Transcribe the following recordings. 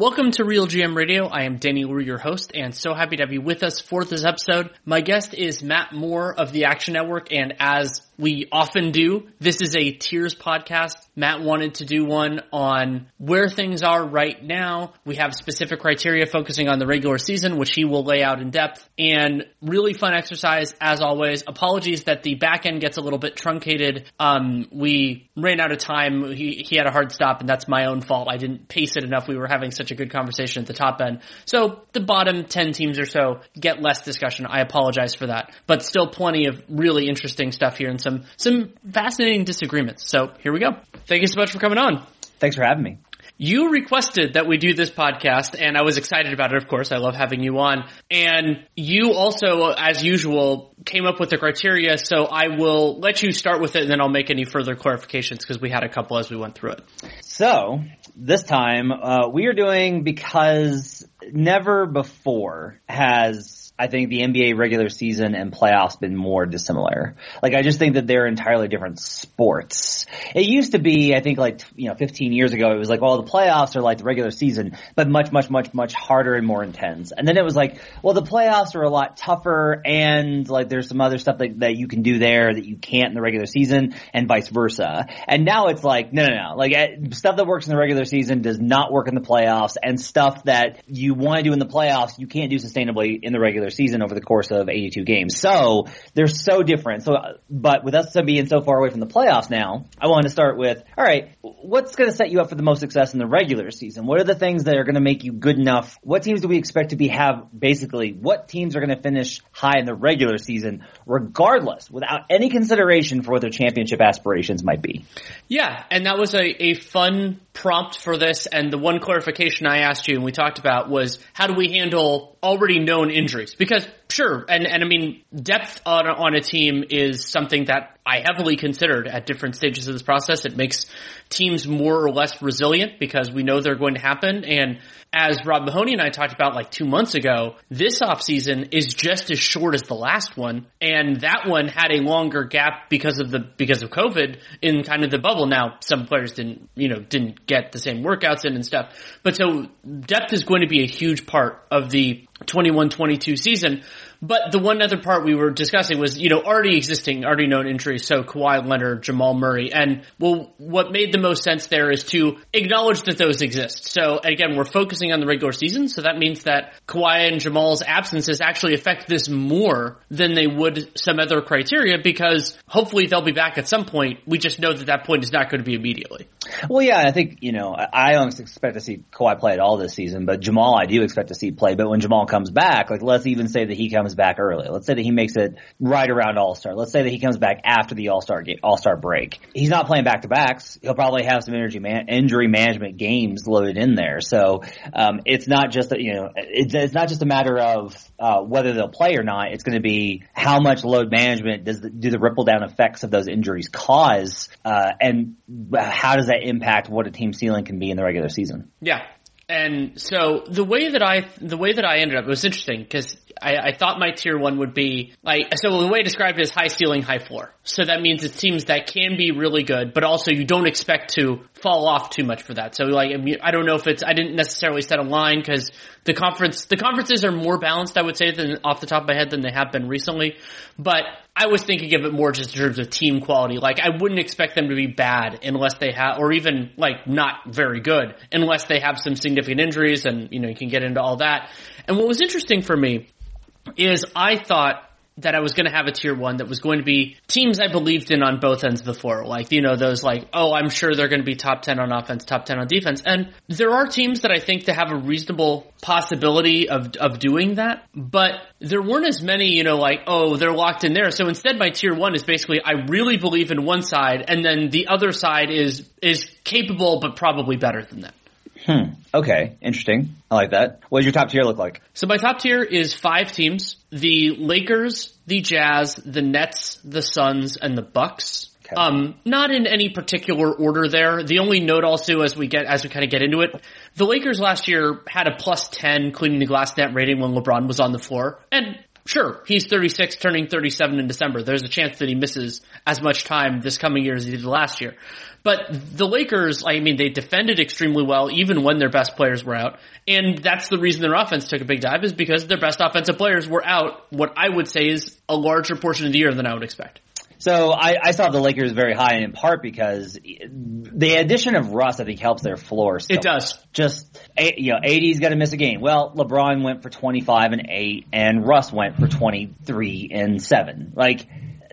Welcome to Real GM Radio. I am Danny Leroux, your host, and so happy to have you with us for this episode. My guest is Matt Moore of the Action Network, and as we often do, this is a tiers podcast. Matt wanted to do one on where things are right now. We have specific criteria focusing on the regular season, which he will lay out in depth, and really fun exercise as always. Apologies that the back end gets a little bit truncated. Um, we ran out of time. He, he had a hard stop, and that's my own fault. I didn't pace it enough. We were having such a good conversation at the top end. So the bottom 10 teams or so get less discussion. I apologize for that, but still plenty of really interesting stuff here and some, some fascinating disagreements. So here we go. Thank you so much for coming on. Thanks for having me. You requested that we do this podcast and I was excited about it, of course. I love having you on. And you also, as usual, came up with the criteria, so I will let you start with it and then I'll make any further clarifications because we had a couple as we went through it. So, this time, uh, we are doing because never before has I think the NBA regular season and playoffs been more dissimilar. Like I just think that they're entirely different sports. It used to be, I think like, you know, 15 years ago, it was like, well, the playoffs are like the regular season, but much, much, much, much harder and more intense. And then it was like, well, the playoffs are a lot tougher and like there's some other stuff that, that you can do there that you can't in the regular season and vice versa. And now it's like, no, no, no. Like eh, stuff that works in the regular season does not work in the playoffs and stuff that you want to do in the playoffs, you can't do sustainably in the regular season over the course of 82 games. So they're so different. So, but with us being so far away from the playoffs now, I want to start with, all right, what's going to set you up for the most success in the regular season? What are the things that are going to make you good enough? What teams do we expect to be have basically what teams are going to finish high in the regular season regardless without any consideration for what their championship aspirations might be? Yeah, and that was a, a fun prompt for this and the one clarification I asked you and we talked about was how do we handle already known injuries? Because sure, and, and I mean, depth on, on a team is something that I heavily considered at different stages of this process. It makes teams more or less resilient because we know they're going to happen. And as Rob Mahoney and I talked about like two months ago, this offseason is just as short as the last one. And that one had a longer gap because of the, because of COVID in kind of the bubble. Now, some players didn't, you know, didn't get the same workouts in and stuff. But so depth is going to be a huge part of the 21-22 season. But the one other part we were discussing was, you know, already existing, already known injuries. So Kawhi Leonard, Jamal Murray, and well, what made the most sense there is to acknowledge that those exist. So again, we're focusing on the regular season. So that means that Kawhi and Jamal's absences actually affect this more than they would some other criteria because hopefully they'll be back at some point. We just know that that point is not going to be immediately. Well, yeah, I think, you know, I don't expect to see Kawhi play at all this season, but Jamal I do expect to see play. But when Jamal comes back, like let's even say that he comes back early. Let's say that he makes it right around All Star. Let's say that he comes back after the All Star All Star break. He's not playing back to backs. He'll probably have some energy man- injury management games loaded in there. So um, it's not just that you know it's, it's not just a matter of uh, whether they'll play or not. It's going to be how much load management does the, do the ripple down effects of those injuries cause, uh, and how does that impact what a team ceiling can be in the regular season? Yeah, and so the way that I the way that I ended up it was interesting because I, I, thought my tier one would be like so the way I described it is high ceiling, high floor. So that means it's teams that can be really good, but also you don't expect to fall off too much for that. So like I don't know if it's I didn't necessarily set a line because the conference the conferences are more balanced I would say than off the top of my head than they have been recently. But I was thinking of it more just in terms of team quality. Like I wouldn't expect them to be bad unless they have, or even like not very good unless they have some significant injuries and, you know, you can get into all that. And what was interesting for me is I thought that I was going to have a tier one that was going to be teams I believed in on both ends of the floor. Like, you know, those like, oh, I'm sure they're going to be top 10 on offense, top 10 on defense. And there are teams that I think that have a reasonable possibility of, of doing that, but there weren't as many, you know, like, oh, they're locked in there. So instead my tier one is basically, I really believe in one side and then the other side is, is capable, but probably better than that. Hmm. Okay. Interesting. I like that. What does your top tier look like? So my top tier is five teams: the Lakers, the Jazz, the Nets, the Suns, and the Bucks. Okay. Um, not in any particular order there. The only note also as we get, as we kind of get into it, the Lakers last year had a plus 10 cleaning the glass net rating when LeBron was on the floor. And Sure, he's 36, turning 37 in December. There's a chance that he misses as much time this coming year as he did last year. But the Lakers, I mean, they defended extremely well even when their best players were out. And that's the reason their offense took a big dive is because their best offensive players were out what I would say is a larger portion of the year than I would expect. So I, I saw the Lakers very high in part because the addition of Russ, I think, helps their floor. It does. Just you know, AD's got to miss a game. Well, LeBron went for 25 and eight, and Russ went for 23 and seven. Like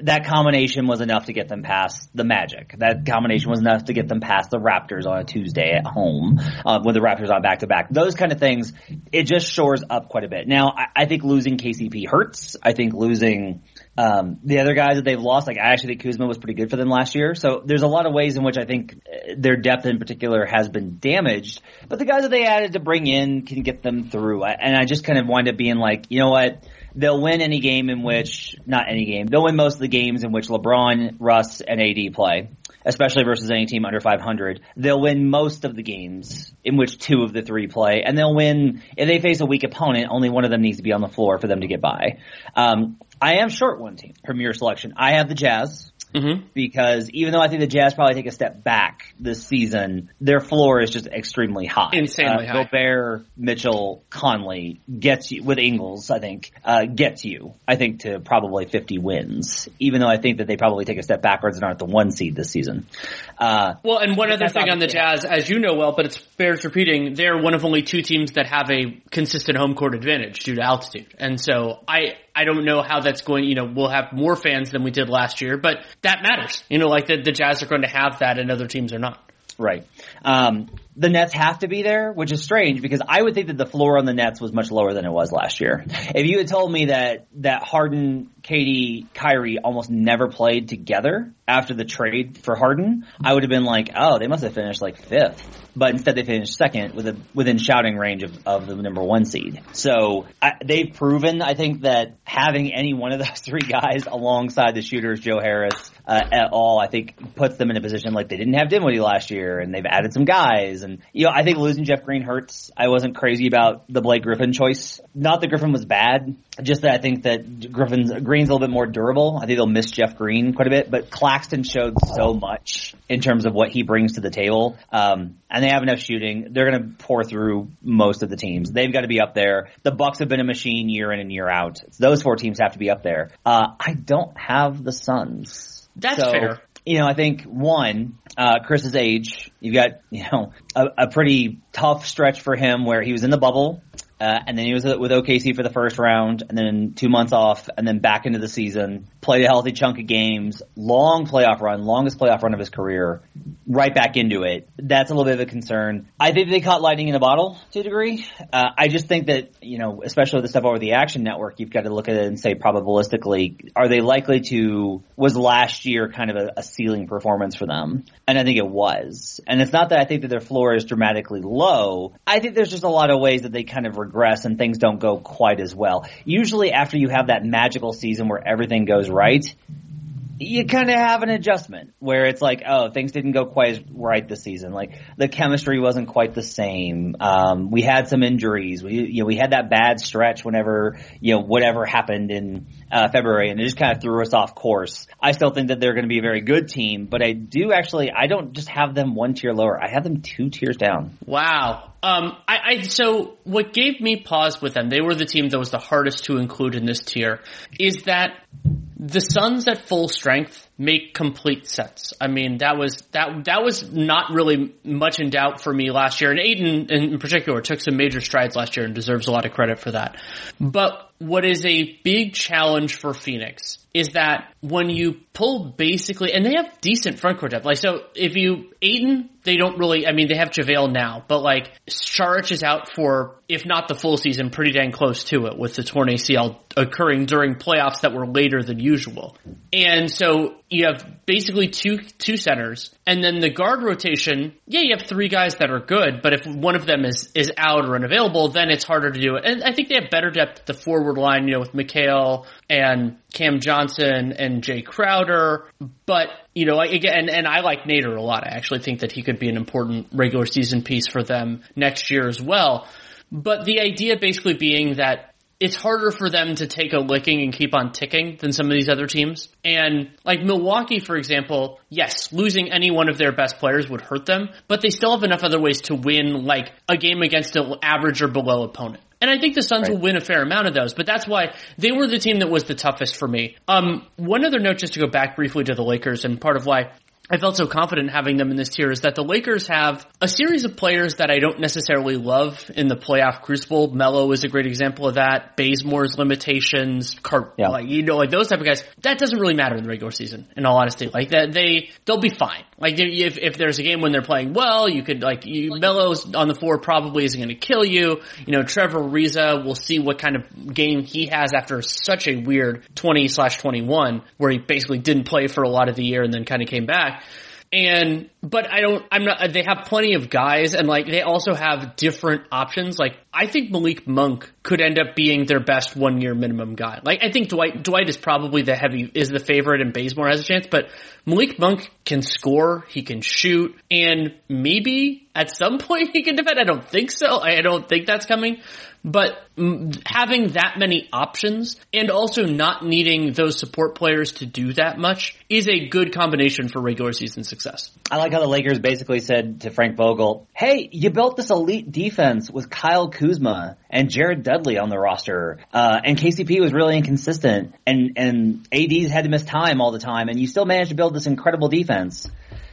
that combination was enough to get them past the Magic. That combination was enough to get them past the Raptors on a Tuesday at home uh, with the Raptors on back to back. Those kind of things, it just shores up quite a bit. Now, I, I think losing KCP hurts. I think losing um, the other guys that they've lost, like I actually think Kuzma was pretty good for them last year. So there's a lot of ways in which I think uh, their depth in particular has been damaged. But the guys that they added to bring in can get them through. And I just kind of wind up being like, you know what? They'll win any game in which, not any game, they'll win most of the games in which LeBron, Russ, and AD play especially versus any team under 500. They'll win most of the games in which two of the three play, and they'll win if they face a weak opponent. Only one of them needs to be on the floor for them to get by. Um, I am short one team premier selection. I have the Jazz. Mm-hmm. Because even though I think the Jazz probably take a step back this season, their floor is just extremely high. Insanely uh, high. Gobert, Mitchell, Conley gets you with Ingles. I think uh, gets you. I think to probably 50 wins. Even though I think that they probably take a step backwards and aren't the one seed this season. Uh, well, and one other thing on the Jazz, as you know well, but it's bears repeating, they're one of only two teams that have a consistent home court advantage due to altitude, and so I I don't know how that's going. You know, we'll have more fans than we did last year, but that matters. You know, like the, the Jazz are going to have that, and other teams are not. Right. Um, the Nets have to be there, which is strange because I would think that the floor on the Nets was much lower than it was last year. If you had told me that that Harden, KD, Kyrie almost never played together after the trade for Harden, I would have been like, oh, they must have finished like fifth. But instead, they finished second with a, within shouting range of, of the number one seed. So I, they've proven, I think, that having any one of those three guys alongside the shooters, Joe Harris, uh, at all, I think puts them in a position like they didn't have Dinwiddie last year, and they've added some guys. And you know, I think losing Jeff Green hurts. I wasn't crazy about the Blake Griffin choice. Not that Griffin was bad, just that I think that Griffin's Green's a little bit more durable. I think they'll miss Jeff Green quite a bit, but Claxton showed so much in terms of what he brings to the table, um, and they have enough shooting. They're going to pour through most of the teams. They've got to be up there. The Bucks have been a machine year in and year out. Those four teams have to be up there. Uh, I don't have the Suns. That's So, fair. You know, I think one, uh, Chris's age, you've got, you know, a, a pretty tough stretch for him where he was in the bubble. Uh, and then he was with OKC for the first round, and then two months off, and then back into the season. Played a healthy chunk of games, long playoff run, longest playoff run of his career. Right back into it. That's a little bit of a concern. I think they caught lightning in a bottle to a degree. Uh, I just think that you know, especially with the stuff over the Action Network, you've got to look at it and say probabilistically, are they likely to? Was last year kind of a, a ceiling performance for them? And I think it was. And it's not that I think that their floor is dramatically low. I think there's just a lot of ways that they kind of regress and things don't go quite as well. Usually after you have that magical season where everything goes right, you kind of have an adjustment where it's like, oh, things didn't go quite as right this season. Like the chemistry wasn't quite the same. Um, we had some injuries. We, you know, we had that bad stretch whenever, you know, whatever happened in uh, February, and it just kind of threw us off course. I still think that they're going to be a very good team, but I do actually, I don't just have them one tier lower. I have them two tiers down. Wow. Um, I, I so what gave me pause with them, they were the team that was the hardest to include in this tier, is that the Suns at full strength make complete sense. I mean, that was that that was not really much in doubt for me last year, and Ayton in particular took some major strides last year and deserves a lot of credit for that. But what is a big challenge for Phoenix is that when you pull basically, and they have decent front court depth. Like, so if you, Ayton, they don't really, I mean, they have JaVale now, but like, Saric is out for, if not the full season, pretty dang close to it with the torn ACL occurring during playoffs that were later than usual. And so you have basically two, two centers, and then the guard rotation, yeah, you have three guys that are good, but if one of them is, is out or unavailable, then it's harder to do it. And I think they have better depth at the forward line, you know, with McHale and Cam Johnson and Jae Crowder. But, you know, again, and I like Nader a lot. I actually think that he could be an important regular season piece for them next year as well. But the idea basically being that it's harder for them to take a licking and keep on ticking than some of these other teams. And like Milwaukee, for example, yes, losing any one of their best players would hurt them, but they still have enough other ways to win like a game against an average or below opponent. And I think the Suns Right. will win a fair amount of those, but that's why they were the team that was the toughest for me. Um, one other note just to go back briefly to the Lakers and part of why I felt so confident having them in this tier is that the Lakers have a series of players that I don't necessarily love in the playoff crucible. Melo is a great example of that. Bazemore's limitations, Car- Yeah. like you know, like those type of guys. That doesn't really matter in the regular season. In all honesty, like that they they'll be fine. Like if if there's a game when they're playing well, you could like you, Melo's on the floor probably isn't going to kill you. You know, Trevor Ariza, we'll see what kind of game he has after such a weird twenty slash twenty one where he basically didn't play for a lot of the year and then kind of came back. And, but I don't, I'm not, they have plenty of guys and like they also have different options. Like I think Malik Monk could end up being their best one year minimum guy. Like I think Dwight, Dwight is probably the heavy, is the favorite and Bazemore has a chance, but Malik Monk can score, he can shoot, and maybe at some point he can defend. I don't think so. I don't think that's coming. But having that many options and also not needing those support players to do that much is a good combination for regular season success. I like how the Lakers basically said to Frank Vogel, "Hey, you built this elite defense with Kyle Kuzma and Jared Dudley on the roster, uh, and KCP was really inconsistent, and and AD's had to miss time all the time, and you still managed to build this incredible defense."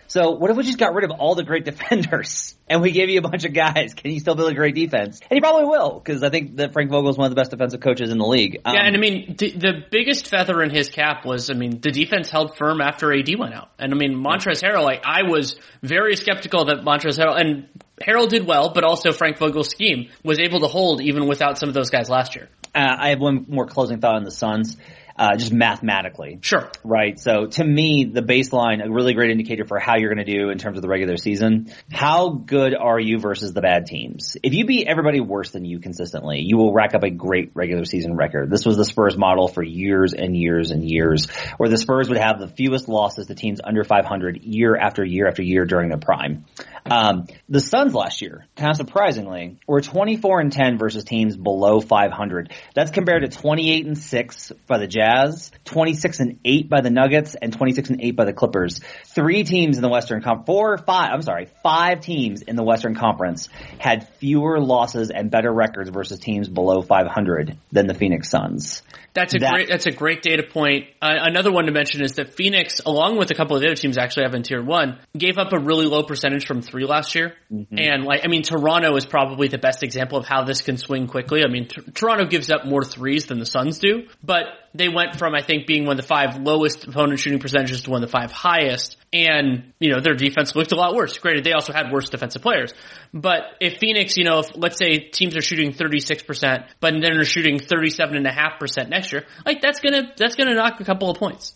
So what if we just got rid of all the great defenders and we gave you a bunch of guys? Can you still build a great defense? And he probably will because I think that Frank Vogel is one of the best defensive coaches in the league. Um, Yeah, and I mean, the, the biggest feather in his cap was, I mean, the defense held firm after AD went out. And I mean, Montrezl Harrell, like, I was very skeptical that Montrezl Harrell, and Harrell did well, but also Frank Vogel's scheme was able to hold even without some of those guys last year. uh, I have one more closing thought on the Suns, uh, just mathematically. Sure. Right. So to me, the baseline, a really great indicator for how you're going to do in terms of the regular season. How good are you versus the bad teams? If you beat everybody worse than you consistently, you will rack up a great regular season record. This was the Spurs model for years and years and years, where the Spurs would have the fewest losses to teams under 500 year after year after year during their prime. Um, the Suns last year, kind of surprisingly, were 24 and 10 versus teams below 500. That's compared to 28 and 6 by the Jazz Jazz, 26 and 8 by the Nuggets, and 26 and 8 by the Clippers. Three teams in the Western Conference, four, five, I'm sorry, five teams in the Western Conference had fewer losses and better records versus teams below 500 than the Phoenix Suns. That's a That- great. That's a great data point. Uh, another one to mention is that Phoenix, along with a couple of the other teams, actually have in tier one, gave up a really low percentage from three last year. Mm-hmm. And like, I mean, Toronto is probably the best example of how this can swing quickly. I mean, T- Toronto gives up more threes than the Suns do, but they went from I think being one of the five lowest opponent shooting percentages to one of the five highest. And you know their defense looked a lot worse. Granted, they also had worse defensive players. But if Phoenix, you know, if let's say teams are shooting 36%, but then they're shooting 37.5% next year, like that's gonna, that's gonna knock a couple of points.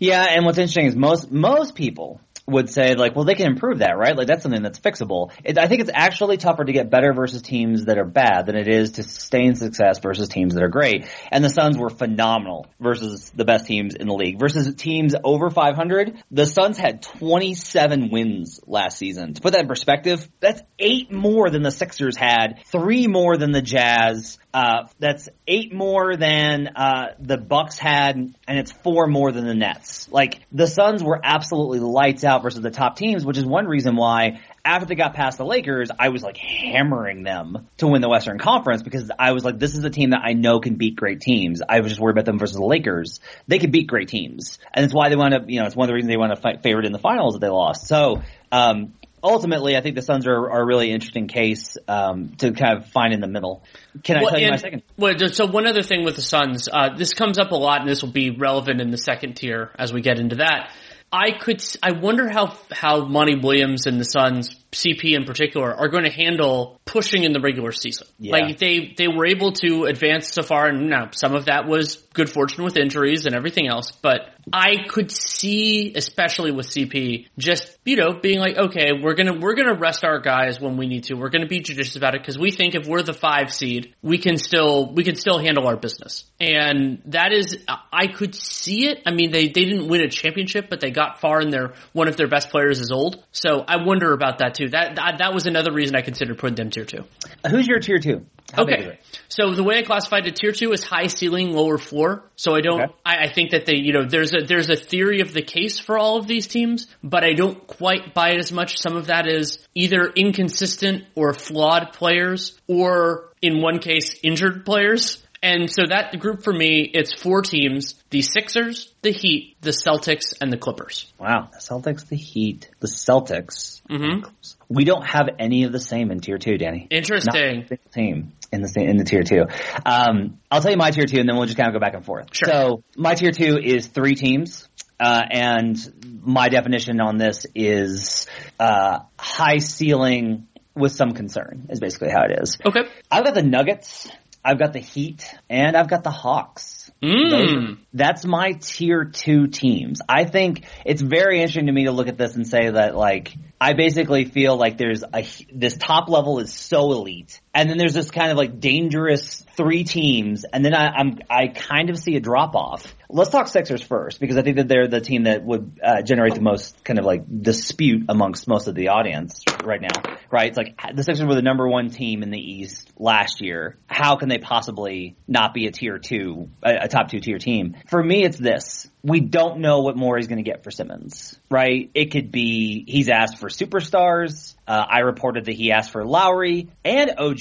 Yeah, and what's interesting is most most people would say like, well, they can improve that, right? Like that's something that's fixable. It, I think it's actually tougher to get better versus teams that are bad than it is to sustain success versus teams that are great. And the Suns were phenomenal versus the best teams in the league. Versus teams over 500, the Suns had 27 wins last season. To put that in perspective, that's eight more than the Sixers had, three more than the Jazz. Uh, that's eight more than uh, the Bucks had, and it's four more than the Nets. Like the Suns were absolutely lights out versus the top teams, which is one reason why after they got past the Lakers, I was like hammering them to win the Western Conference because I was like, this is a team that I know can beat great teams. I was just worried about them versus the Lakers. They could beat great teams, and it's why they wound up. You know, it's one of the reasons they wound up fi- favored in the finals that they lost. So. Um, Ultimately, I think the Suns are, are a really interesting case um, to kind of find in the middle. Can I Well, tell you my second? well, so one other thing with the Suns, uh, this comes up a lot, and this will be relevant in the second tier as we get into that. I could, I wonder how how Monty Williams and the Suns, CP in particular, are going to handle pushing in the regular season. Yeah. Like they they were able to advance so far, and now some of that was good fortune with injuries and everything else. But I could see, especially with CP, just you know being like, okay, we're gonna we're gonna rest our guys when we need to. We're gonna be judicious about it because we think if we're the five seed, we can still we can still handle our business. And that is, I could see it. I mean, they they didn't win a championship, but they got far, and their one of their best players is old. So I wonder about that too. That that, that was another reason I considered putting them tier two. Who's your tier two? How Okay. So the way I classified it, tier two is high ceiling, lower floor. So I don't, Okay. I, I think that they, you know, there's a, there's a theory of the case for all of these teams, but I don't quite buy it as much. Some of that is either inconsistent or flawed players, or in one case, injured players. And so that group for me, it's four teams, the Sixers, the Heat, the Celtics, and the Clippers. Wow, the Celtics, the Heat, the Celtics. Mhm. We don't have any of the same in tier two, Danny. Interesting. Team in the sa- in the tier two. Um, I'll tell you my tier two, and then we'll just kind of go back and forth. Sure. So my tier two is three teams, uh, and my definition on this is uh, high ceiling with some concern. Is basically how it is. Okay. I've got the Nuggets, I've got the Heat, and I've got the Hawks. Mm. are- that's my tier two teams. I think it's very interesting to me to look at this and say that like I basically feel like there's a this top level is so elite, and then there's this kind of like dangerous three teams, and then I, I'm I kind of see a drop off. Let's talk Sixers first because I think that they're the team that would uh, generate the most kind of like dispute amongst most of the audience right now. Right? It's like the Sixers were the number one team in the East last year. How can they possibly not be a tier two, a, a top two tier team? For me, it's this. We don't know what more he's going to get for Simmons, right? It could be he's asked for superstars. Uh, I reported that he asked for Lowry and OG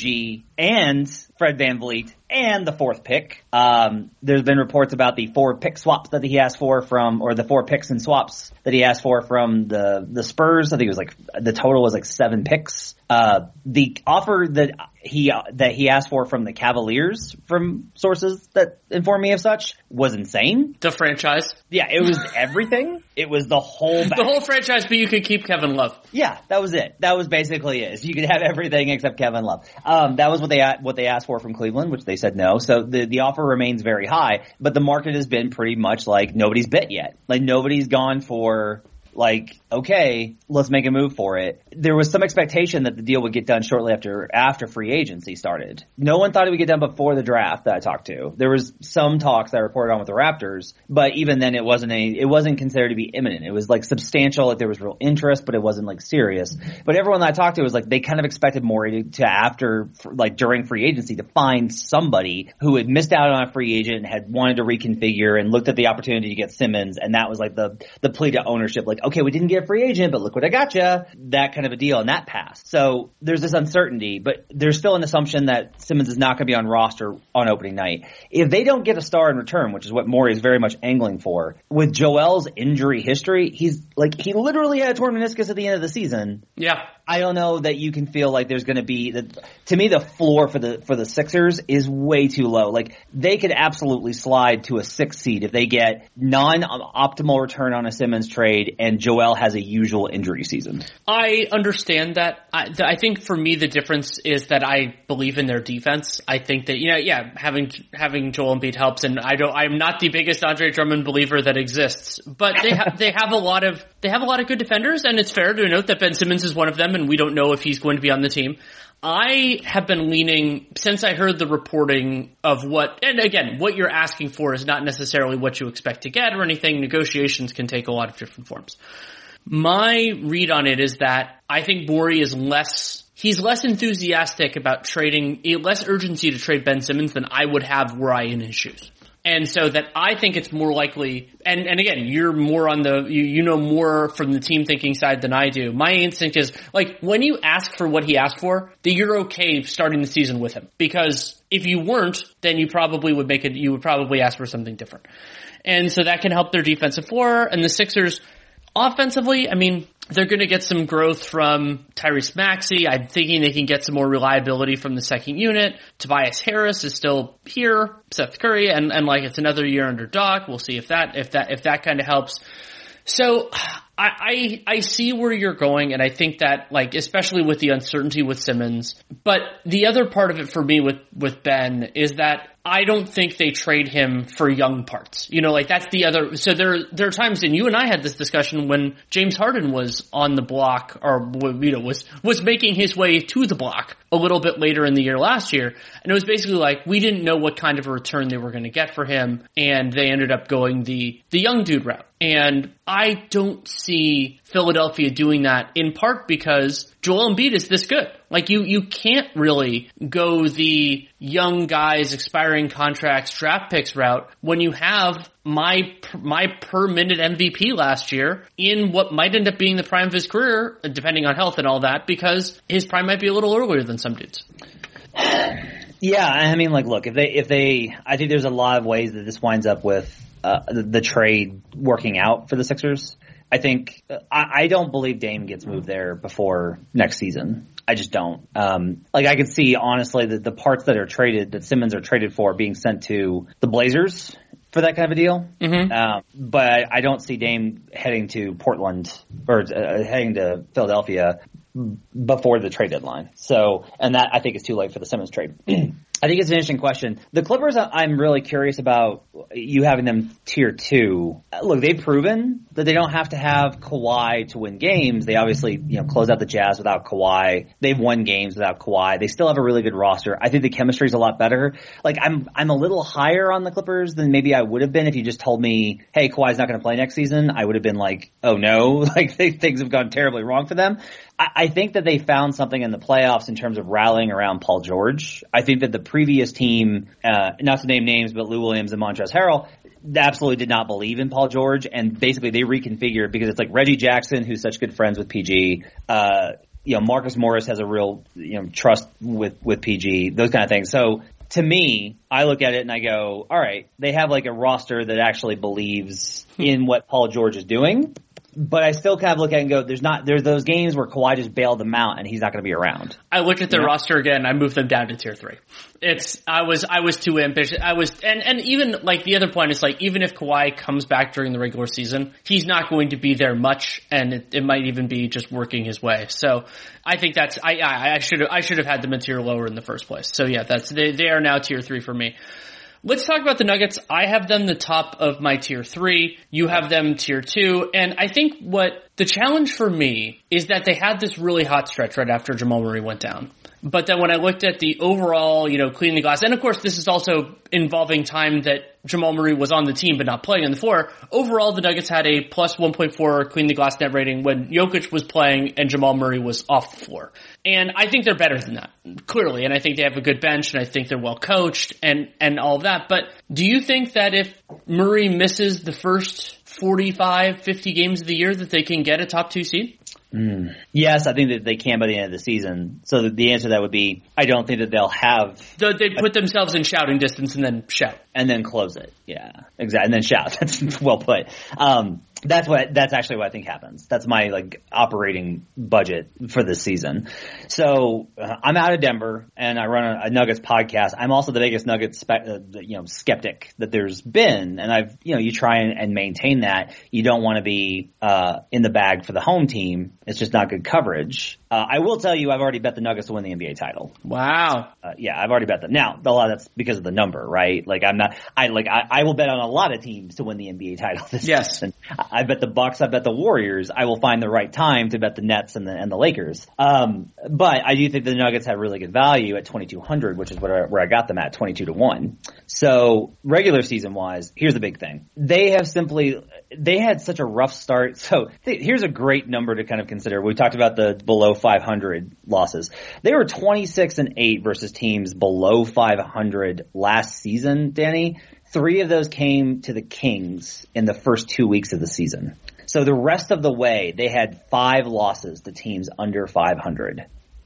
and Fred VanVleet and the fourth pick. Um, there's been reports about the four pick swaps that he asked for from, or the four picks and swaps that he asked for from the the Spurs. I think it was like the total was like seven picks. Uh, the offer that he that he asked for from the Cavaliers, from sources that inform me of such, was insane. The franchise. Yeah, it was everything. It was the whole. The whole franchise, but you could keep Kevin Love. Yeah, that was it. That was basically it. You could have everything except Kevin Love. Um, that was what they what they asked for from Cleveland, which they said no. So the the offer remains very high, but the market has been pretty much like nobody's bit yet. Like nobody's gone for like okay, let's make a move for it. There was some expectation that the deal would get done shortly after after free agency started. No one thought it would get done before the draft that I talked to. There was some talks that I reported on with the Raptors, but even then it wasn't a it wasn't considered to be imminent. It was like substantial, like there was real interest, but it wasn't like serious. But everyone that I talked to was like they kind of expected Morey to, to after like during free agency to find somebody who had missed out on a free agent and had wanted to reconfigure and looked at the opportunity to get Simmons, and that was like the the plea to ownership, like okay, we didn't get a free agent, but look what I got you, that kind of a deal, and that passed. So there's this uncertainty, but there's still an assumption that Simmons is not going to be on roster on opening night. If they don't get a star in return, which is what Morey is very much angling for, with Joel's injury history, he's like he literally had a torn meniscus at the end of the season. Yeah. I don't know that you can feel like there's going to be the, to me the floor for the for the Sixers is way too low. Like they could absolutely slide to a six seed if they get non um, optimal return on a Simmons trade and Joel has a usual injury season. I understand that. I, th- I think for me the difference is that I believe in their defense. I think that you know, yeah, having having Joel Embiid helps, and I don't. I'm not the biggest Andre Drummond believer that exists, but they have they have a lot of they have a lot of good defenders, and it's fair to note that Ben Simmons is one of them, and we don't know if he's going to be on the team. I have been leaning since I heard the reporting of what, and again, what you're asking for is not necessarily what you expect to get or anything. Negotiations can take a lot of different forms. My read on it is that I think Morey is less, he's less enthusiastic about trading, less urgency to trade Ben Simmons than I would have were I in his shoes. And so that I think it's more likely, and, and again, you're more on the, you, you know more from the team thinking side than I do. My instinct is, like, when you ask for what he asked for, that you're okay starting the season with him. Because if you weren't, then you probably would make it, you would probably ask for something different. And so that can help their defensive floor, and the Sixers, offensively, I mean, they're going to get some growth from Tyrese Maxey. I'm thinking they can get some more reliability from the second unit. Tobias Harris is still here. Seth Curry, and, and like it's another year under Doc. We'll see if that if that if that kind of helps. So I, I I see where you're going, and I think that like especially with the uncertainty with Simmons. But the other part of it for me with with Ben is that I don't think they trade him for young parts. You know, like that's the other. So there, there are times, and you and I had this discussion when James Harden was on the block, or you know, was was making his way to the block a little bit later in the year last year, and it was basically like we didn't know what kind of a return they were going to get for him, and they ended up going the the young dude route. And I don't see Philadelphia doing that in part because Joel Embiid is this good. Like you, you can't really go the young guys expiring contracts draft picks route when you have my, my per minute MVP last year in what might end up being the prime of his career, depending on health and all that, because his prime might be a little earlier than some dudes. Yeah, I mean, like, look, if they, if they, I think there's a lot of ways that this winds up with uh, the, the, trade working out for the Sixers. I think I, I, don't believe Dame gets moved there before next season. I just don't. Um, like I could see honestly that the parts that are traded that Simmons are traded for being sent to the Blazers for that kind of a deal. Mm-hmm. Um, but I don't see Dame heading to Portland or uh, heading to Philadelphia before the trade deadline. So, and that I think is too late for the Simmons trade. I think it's an interesting question. The Clippers, I'm really curious about you having them tier two. Look, they've proven that they don't have to have Kawhi to win games. They obviously, you know, close out the Jazz without Kawhi. They've won games without Kawhi. They still have a really good roster. I think the chemistry is a lot better. Like, I'm, I'm a little higher on the Clippers than maybe I would have been if you just told me, hey, Kawhi's not going to play next season. I would have been like, oh no, like they, things have gone terribly wrong for them. I, I think that they found something in the playoffs in terms of rallying around Paul George. I think that the previous team, uh, not to name names, but Lou Williams and Montrezl Harrell, absolutely did not believe in Paul George, and basically they reconfigured because it's like Reggie Jackson, who's such good friends with PG. Uh, you know, Marcus Morris has a real you know trust with with PG, those kind of things. So to me, I look at it and I go, all right, they have like a roster that actually believes in what Paul George is doing but I still kind of look at it and go, there's not, there's those games where Kawhi just bailed them out and he's not going to be around. I look at their yeah. roster again, I move them down to tier three. It's, I was, I was too ambitious. I was, and, and even like the other point is like, even if Kawhi comes back during the regular season, he's not going to be there much and it, it might even be just working his way. So I think that's, I, I, I should have, I should have had them a tier lower in the first place. So yeah, that's, they, they are now tier three for me. Let's talk about the Nuggets. I have them the top of my tier three. You have them tier two. And I think what The challenge for me is that they had this really hot stretch right after Jamal Murray went down. But then when I looked at the overall, you know, cleaning the glass, and of course this is also involving time that Jamal Murray was on the team but not playing on the floor. Overall, the Nuggets had a plus 1.4 clean the glass net rating when Jokic was playing and Jamal Murray was off the floor. And I think they're better than that, clearly. And I think they have a good bench and I think they're well coached and, and all of that. But do you think that if Murray misses the first 45, 50 games of the year that they can get a top two seed? Mm. Yes, I think that they can by the end of the season. So the answer to that would be, I don't think that they'll have. So they put themselves in shouting distance and then shout. And then close it. Yeah, exactly. And then shout. That's well put. Um, that's what that's actually what I think happens. That's my like operating budget for this season. So uh, I'm out of Denver and I run a, a Nuggets podcast. I'm also the biggest Nuggets spe- uh, you know skeptic that there's been, and I've you know you try and, and maintain that. You don't want to be uh, in the bag for the home team. It's just not good coverage. Uh, I will tell you, I've already bet the Nuggets to win the NBA title. Wow. Uh, yeah, I've already bet them. Now, a lot of that's because of the number, right? Like I'm not, I like, I, I will bet on a lot of teams to win the NBA title this yes. season. I bet the Bucks, I bet the Warriors. I will find the right time to bet the Nets and the and the Lakers. Um, but I do think the Nuggets have really good value at 2200, which is where I, where I got them at 22 to one. So regular season wise, here's the big thing. They have simply, they had such a rough start. So th- here's a great number to kind of consider. We talked about the below 500 losses. They were 26 and 8 versus teams below 500 last season, Danny. Three of those came to the Kings in the first two weeks of the season. So the rest of the way, they had five losses to teams under 500.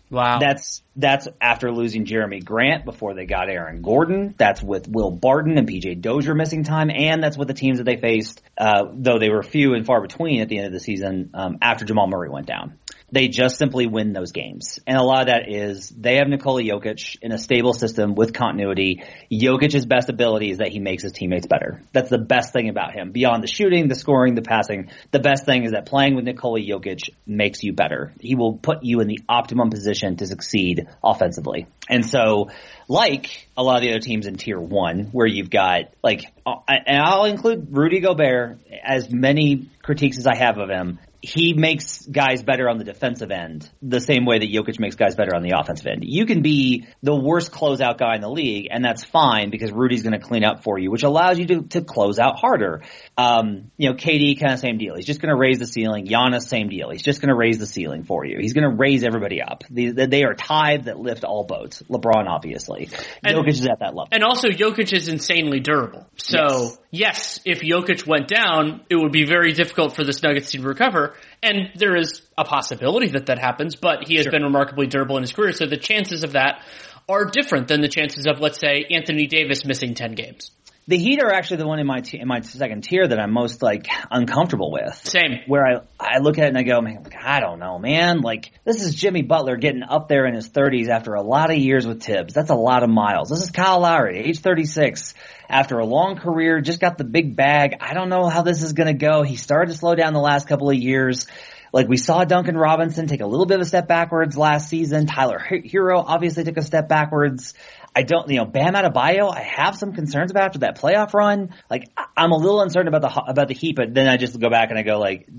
Wow. That's that's after losing Jerami Grant before they got Aaron Gordon. That's with Will Barton and PJ Dozier missing time, and that's with the teams that they faced, uh, though they were few and far between at the end of the season um, after Jamal Murray went down. They just simply win those games. And a lot of that is they have Nikola Jokic in a stable system with continuity. Jokic's best ability is that he makes his teammates better. That's the best thing about him. Beyond the shooting, the scoring, the passing, the best thing is that playing with Nikola Jokic makes you better. He will put you in the optimum position to succeed offensively. And so, like a lot of the other teams in tier one, where you've got like, uh, and I'll include Rudy Gobert as many critiques as I have of him he makes guys better on the defensive end the same way that Jokic makes guys better on the offensive end. You can be the worst closeout guy in the league, and that's fine because Rudy's going to clean up for you, which allows you to, to close out harder. Um, you know, KD kind of same deal. He's just going to raise the ceiling. Giannis, same deal. He's just going to raise the ceiling for you. He's going to raise everybody up. They, they are tied that lift all boats. LeBron, obviously. And, Jokic is at that level. And also, Jokic is insanely durable. So, yes. yes, if Jokic went down, it would be very difficult for this Nuggets team to recover. And there is a possibility that that happens, but he has sure. been remarkably durable in his career. So the chances of that are different than the chances of, let's say, Anthony Davis missing 10 games. The Heat are actually the one in my t- in my second tier that I'm most like uncomfortable with. Same. Where I I look at it and I go, man, I don't know, man. Like this is Jimmy Butler getting up there in his 30s after a lot of years with Thibs. That's a lot of miles. This is Kyle Lowry, age 36, after a long career, just got the big bag. I don't know how this is going to go. He started to slow down the last couple of years. Like we saw Duncan Robinson take a little bit of a step backwards last season. Tyler Herro obviously took a step backwards. I don't, you know, Bam Adebayo, I have some concerns about after that playoff run. Like, I'm a little uncertain about the about the Heat, but then I just go back and I go like,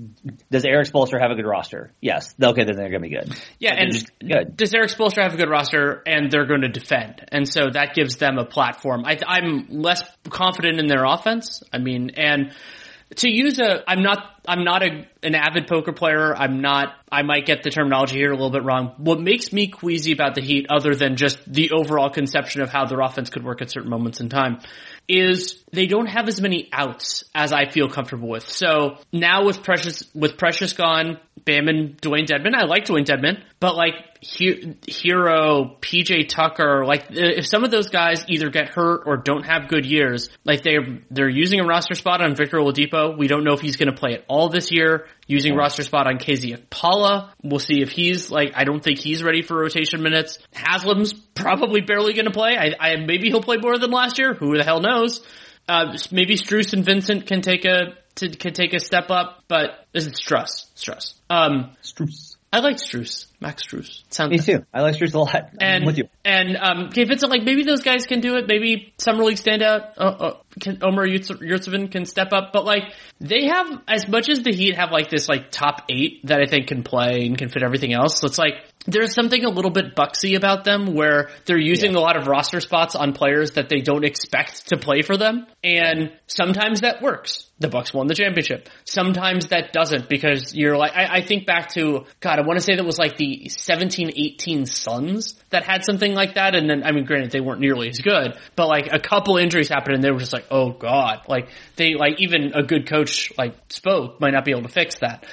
does Erik Spoelstra have a good roster? Yes. Okay, then they're gonna be good. Yeah, like, and good. does Erik Spoelstra have a good roster? And they're going to defend, and so that gives them a platform. I, I'm less confident in their offense. I mean, and to use a, I'm not, I'm not a, an avid poker player. I'm not, I might get the terminology here a little bit wrong. What makes me queasy about the Heat, other than just the overall conception of how their offense could work at certain moments in time, is they don't have as many outs as I feel comfortable with. So now with Precious, with Precious gone, Bam and Dewayne Dedmon, I like Dewayne Dedmon, but like Herro, PJ Tucker, like if some of those guys either get hurt or don't have good years, like they're, they're using a roster spot on Victor Oladipo. We don't know if he's going to play at all this year. Using yeah. roster spot on KZ Okpala. We'll see if he's like, I don't think he's ready for rotation minutes. Haslem's probably barely going to play. I, I, maybe he'll play more than last year. Who the hell knows? Uh, maybe Strus and Vincent can take a, to, can take a step up, but this is Strus. Strus. Um, Strus. I like Strus. Max Strus. Sounds Me too. I like Strus a lot. And I'm with you. and um, okay, Vincent, like maybe those guys can do it. Maybe summer league standout. Uh, uh, can, Omer Yurtseven can step up, but like they have as much as the Heat have like this like top eight that I think can play and can fit everything else. So it's like there's something a little bit bucksy about them where they're using a lot of roster spots on players that they don't expect to play for them. And sometimes that works. The Bucks won the championship. Sometimes that doesn't because you're like, I, I think back to, God, I want to say that was like the 17, 18 Suns that had something like that. And then, I mean, granted, they weren't nearly as good, but like a couple injuries happened and they were just like, oh God, like they, like even a good coach like spoke might not be able to fix that.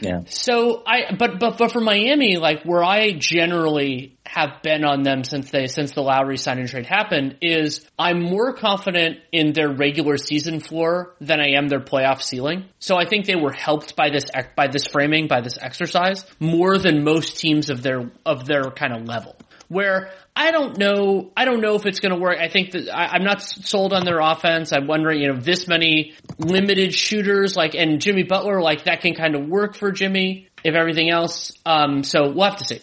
Yeah. So I, but, but, but for Miami, like where I generally have been on them since they, since the Lowry signing trade happened is I'm more confident in their regular season floor than I am their playoff ceiling. So I think they were helped by this, by this framing, by this exercise more than most teams of their, of their kind of level where I don't know, I don't know if it's going to work. I think that I, am not sold on their offense. I'm wondering, you know, this many limited shooters, like, and Jimmy Butler, like that can kind of work for Jimmy if everything else. Um, so we'll have to see.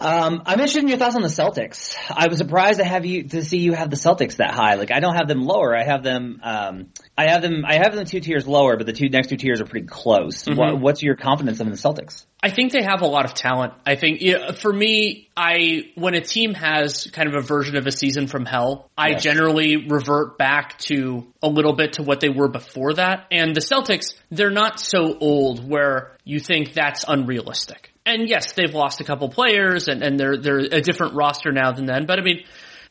Um, I'm interested in your thoughts on the Celtics. I was surprised to have you to see you have the Celtics that high. Like I don't have them lower. I have them. Um, I have them. I have them two tiers lower, but the two next two tiers are pretty close. Mm-hmm. What, what's your confidence in the Celtics? I think they have a lot of talent. I think yeah, for me, I when a team has kind of a version of a season from hell, I Yes. generally revert back to a little bit to what they were before that. And the Celtics, they're not so old where you think that's unrealistic. And yes, they've lost a couple players and, and they're they're a different roster now than then. But I mean,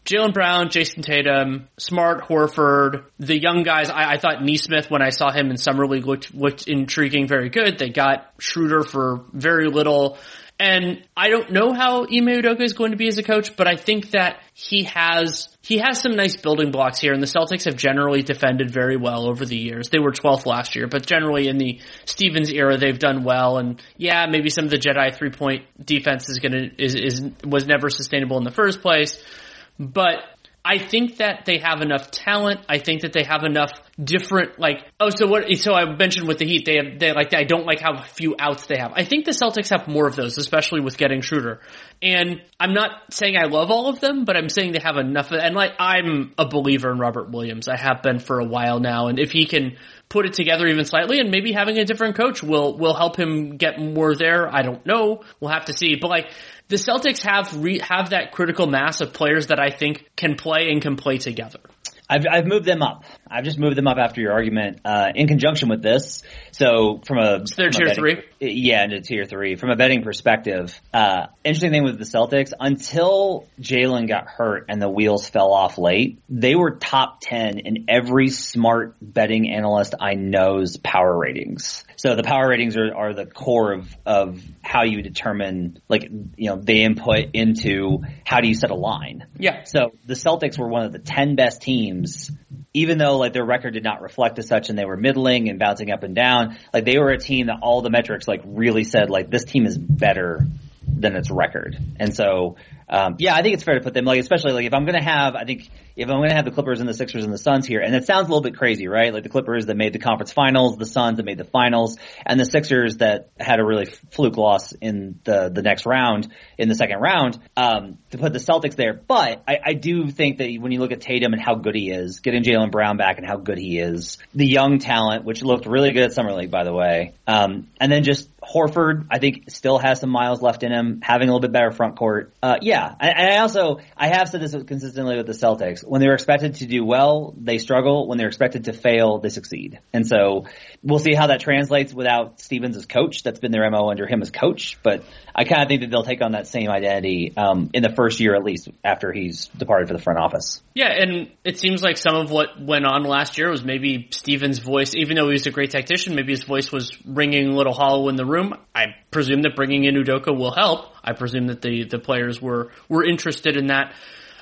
Jaylen Brown, Jayson Tatum, Smart, Horford, the young guys. I, I thought Nesmith when I saw him in summer league looked looked intriguing, very good. They got Schroeder for very little. And I don't know how Ime Udoka is going to be as a coach, but I think that he has he has some nice building blocks here, and the Celtics have generally defended very well over the years. They were 12th last year, but generally in the Stevens era, they've done well. And yeah, maybe some of the Jedi three point defense is gonna is is was never sustainable in the first place, but I think that they have enough talent. I think that they have enough different, like, oh, so what, so I mentioned with the Heat, they have, they like, I don't like how few outs they have. I think the Celtics have more of those, especially with getting Schroeder. And I'm not saying I love all of them, but I'm saying they have enough of, and like, I'm a believer in Robert Williams. I have been for a while now. And if he can put it together even slightly and maybe having a different coach will, will help him get more there. I don't know. We'll have to see. But like, the Celtics have re- have that critical mass of players that I think can play and can play together. I've, I've moved them up. I've just moved them up after your argument, uh, in conjunction with this. So from a, they're from a tier three, yeah, into tier three. From a betting perspective, uh, interesting thing with the Celtics, until Jaylen got hurt and the wheels fell off late, they were top 10 in every smart betting analyst I know's power ratings. So the power ratings are, are the core of, of how you determine, like, you know, the input into how do you set a line. Yeah. So the Celtics were one of the 10 best teams, even though like their record did not reflect as such and they were middling and bouncing up and down. Like they were a team that all the metrics like really said like this team is better than its record. And so, um, yeah, I think it's fair to put them like, especially like if I'm going to have, I think if I'm going to have the Clippers and the Sixers and the Suns here, and it sounds a little bit crazy, right? Like the Clippers that made the conference finals, the Suns that made the finals, and the Sixers that had a really fluke loss in the, the next round, in the second round, um, to put the Celtics there. But I, I do think that when you look at Tatum and how good he is, getting Jaylen Brown back and how good he is, the young talent, which looked really good at Summer League, by the way, um, and then just Horford, I think still has some miles left in him, having a little bit better front court. Uh, yeah, and, I also I have said this consistently with the Celtics. When they're expected to do well, they struggle. When they're expected to fail, they succeed. And so we'll see how that translates without Stevens as coach. That's been their mo under him as coach. But I kind of think that they'll take on that same identity um, in the first year at least after he's departed for the front office. Yeah, and it seems like some of what went on last year was maybe Stevens' voice, even though he was a great tactician, maybe his voice was ringing a little hollow in the room. I presume that bringing in Udoka will help. I presume that the, the players were, were interested in that.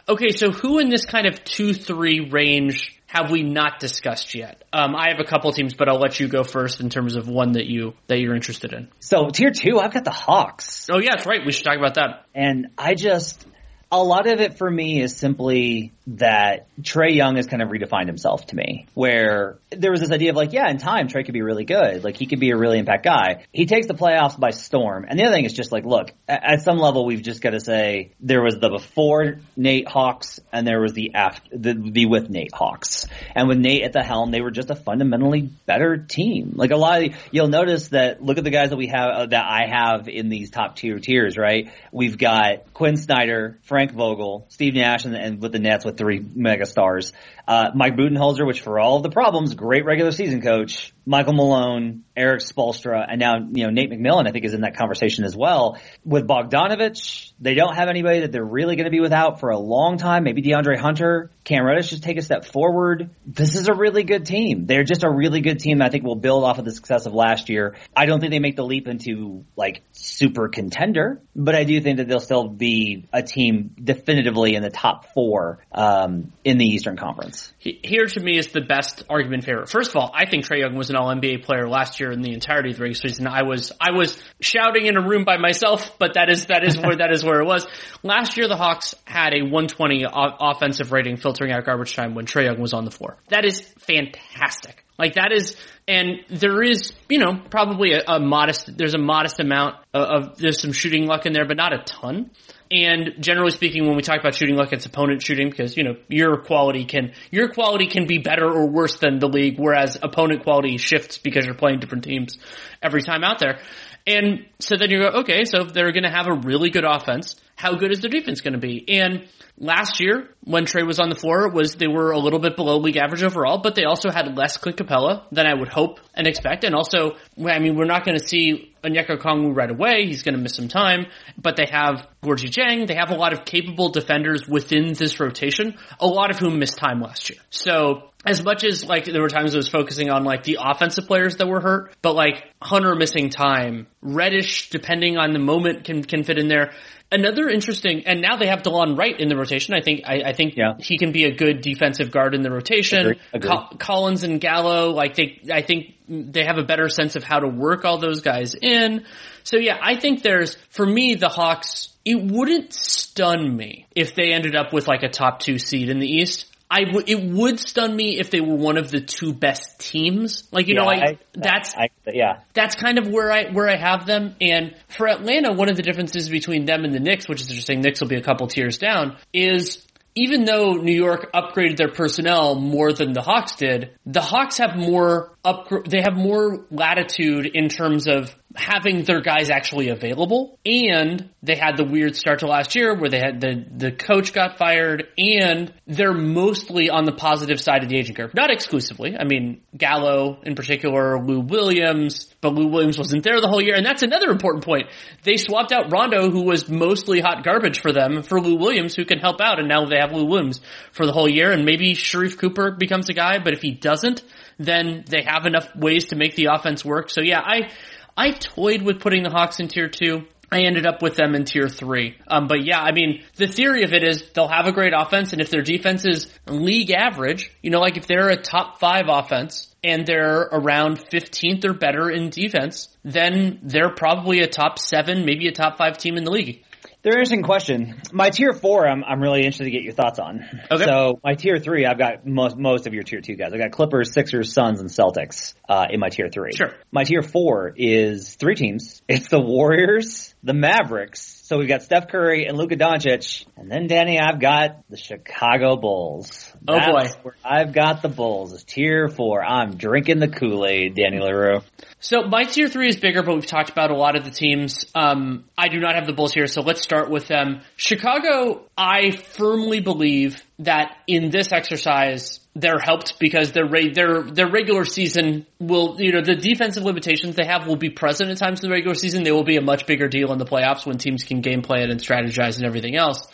Okay, so who in this kind of 2-3 range have we not discussed yet? Um, I have a couple teams, but I'll let you go first in terms of one that you, that you're interested in. So tier two, I've got the Hawks. Oh yeah, that's right. We should talk about that. And I just, a lot of it for me is simply that Trae Young has kind of redefined himself to me, where there was this idea of like, yeah, in time, Trae could be really good. Like, he could be a really impact guy. He takes the playoffs by storm. And the other thing is just like, look, at some level, we've just got to say there was the before Nate Hawks and there was the after, the, the with Nate Hawks. And with Nate at the helm, they were just a fundamentally better team. Like a lot of, you'll notice that, look at the guys that we have, uh, that I have in these top tier tiers, right? We've got Quin Snyder, Frank Vogel, Steve Nash, and, and with the Nets with three mega stars. Uh, Mike Budenholzer, which for all of the problems, great regular season coach. Michael Malone, Erik Spoelstra, and now, you know, Nate McMillan, I think is in that conversation as well. With Bogdanovich, they don't have anybody that they're really going to be without for a long time. Maybe DeAndre Hunter. Cam Reddish just take a step forward. This is a really good team. They're just a really good team I think will build off of the success of last year. I don't think they make the leap into like super contender, but I do think that they'll still be a team definitively in the top four um, in the Eastern Conference. Here to me is the best argument favor. First of all, I think Trae Young was an All NBA player last year in the entirety of the regular season. I was I was shouting in a room by myself, but that is that is where that is where it was. Last year, the Hawks had a 120 o- offensive rating filtering out garbage time when Trae Young was on the floor. That is fantastic. Like that is, and there is, you know, probably a, a modest, there's a modest amount of, of, there's some shooting luck in there, but not a ton. And generally speaking, when we talk about shooting luck, it's opponent shooting because, you know, your quality can, your quality can be better or worse than the league, whereas opponent quality shifts because you're playing different teams every time out there. And so then you go, okay, so they're going to have a really good offense, how good is their defense going to be? And last year, when Trae was on the floor, was they were a little bit below league average overall, but they also had less Clint Capela than I would hope and expect. And also, I mean, we're not going to see Onyeka Okongwu right away. He's going to miss some time, but they have Gorgui Dieng. They have a lot of capable defenders within this rotation, a lot of whom missed time last year. So as much as like there were times I was focusing on like the offensive players that were hurt, but like Hunter missing time, Reddish, depending on the moment, can can fit in there. Another interesting, and now they have Delon Wright in the rotation. I think I, I think yeah. he can be a good defensive guard in the rotation. Agreed. Agreed. Co- Collins and Gallo, like they, I think they have a better sense of how to work all those guys in. So yeah, I think there's for me the Hawks. It wouldn't stun me if they ended up with like a top two seed in the East. I w- it would stun me if they were one of the two best teams. Like you Yeah, know, like I- that's I, yeah. that's kind of where I where I have them. And for Atlanta, one of the differences between them and the Knicks, which is interesting, Knicks will be a couple tiers down, is even though New York upgraded their personnel more than the Hawks did, the Hawks have more up they have more latitude in terms of having their guys actually available and they had the weird start to last year where they had the the coach got fired and they're mostly on the positive side of the aging curve. Not exclusively. I mean gallo in particular lou williams but lou williams wasn't there the whole year. And that's another important point. They swapped out rondo who was mostly hot garbage for them for lou williams who can help out and now they have lou williams for the whole year. And maybe Sharife Cooper becomes a guy but if he doesn't then they have enough ways to make the offense work. So yeah i I toyed with putting the Hawks in tier two. I ended up with them in tier three. Um, but yeah, I mean, the theory of it is they'll have a great offense, and if their defense is league average, you know, like if they're a top five offense and they're around 15th or better in defense, then they're probably a top seven, maybe a top five team in the league. They're an interesting question. My tier four, I'm, I'm really interested to get your thoughts on. Okay. So my tier three, I've got most, most of your tier two guys. I've got Clippers, Sixers, Suns, and Celtics uh, in my tier three. Sure. My tier four is three teams. It's the Warriors, the Mavericks. So we've got Steph Curry and Luka Doncic, and then Danny, I've got the Chicago Bulls. Oh, boy. I've got the Bulls. It's tier four. I'm drinking the Kool Aid, Danny Leroux. So my tier three is bigger, but we've talked about a lot of the teams. Um, I do not have the Bulls here, so let's start with them. Chicago, I firmly believe that in this exercise, they're helped because their their their regular season will, you know, the defensive limitations they have will be present at times in the regular season. They will be a much bigger deal in the playoffs when teams can game plan it and strategize and everything else.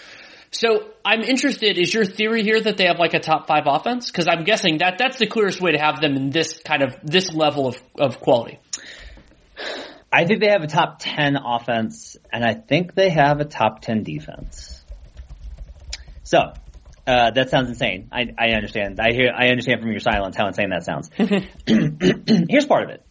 So I'm interested. Is your theory here that they have like a top five offense? Because I'm guessing that that's the clearest way to have them in this kind of this level of of quality. I think they have a top 10 offense, and I think they have a top 10 defense. So, uh, that sounds insane. I, I understand. I hear, I understand from your silence how insane that sounds. Here's part of it.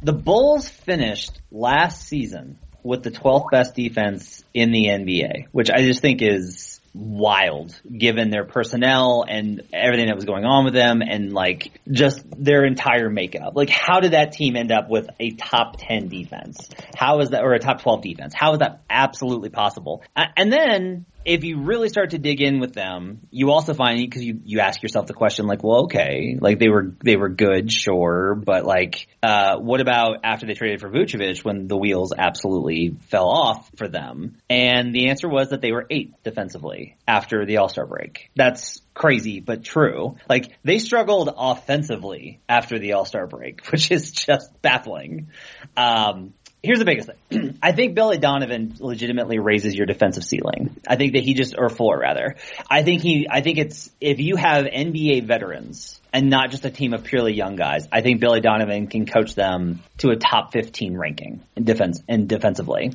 The Bulls finished last season with the 12th best defense in the NBA, which I just think is wild given their personnel and everything that was going on with them and like just their entire makeup. Like how did that team end up with a top 10 defense? How is that, or a top 12 defense? How is that absolutely possible? And then if you really start to dig in with them, you also find because you you ask yourself the question like, well, okay, like they were they were good, sure, but like, uh, what about after they traded for Vucevic when the wheels absolutely fell off for them? And the answer was that they were eighth defensively after the All Star break. That's crazy, but true. Like they struggled offensively after the All Star break, which is just baffling. Um, here's the biggest thing. I think Billy Donovan legitimately raises your defensive ceiling. I think that he just, or floor rather. I think he, I think it's, if you have NBA veterans and not just a team of purely young guys, I think Billy Donovan can coach them to a top 15 ranking in defense and defensively.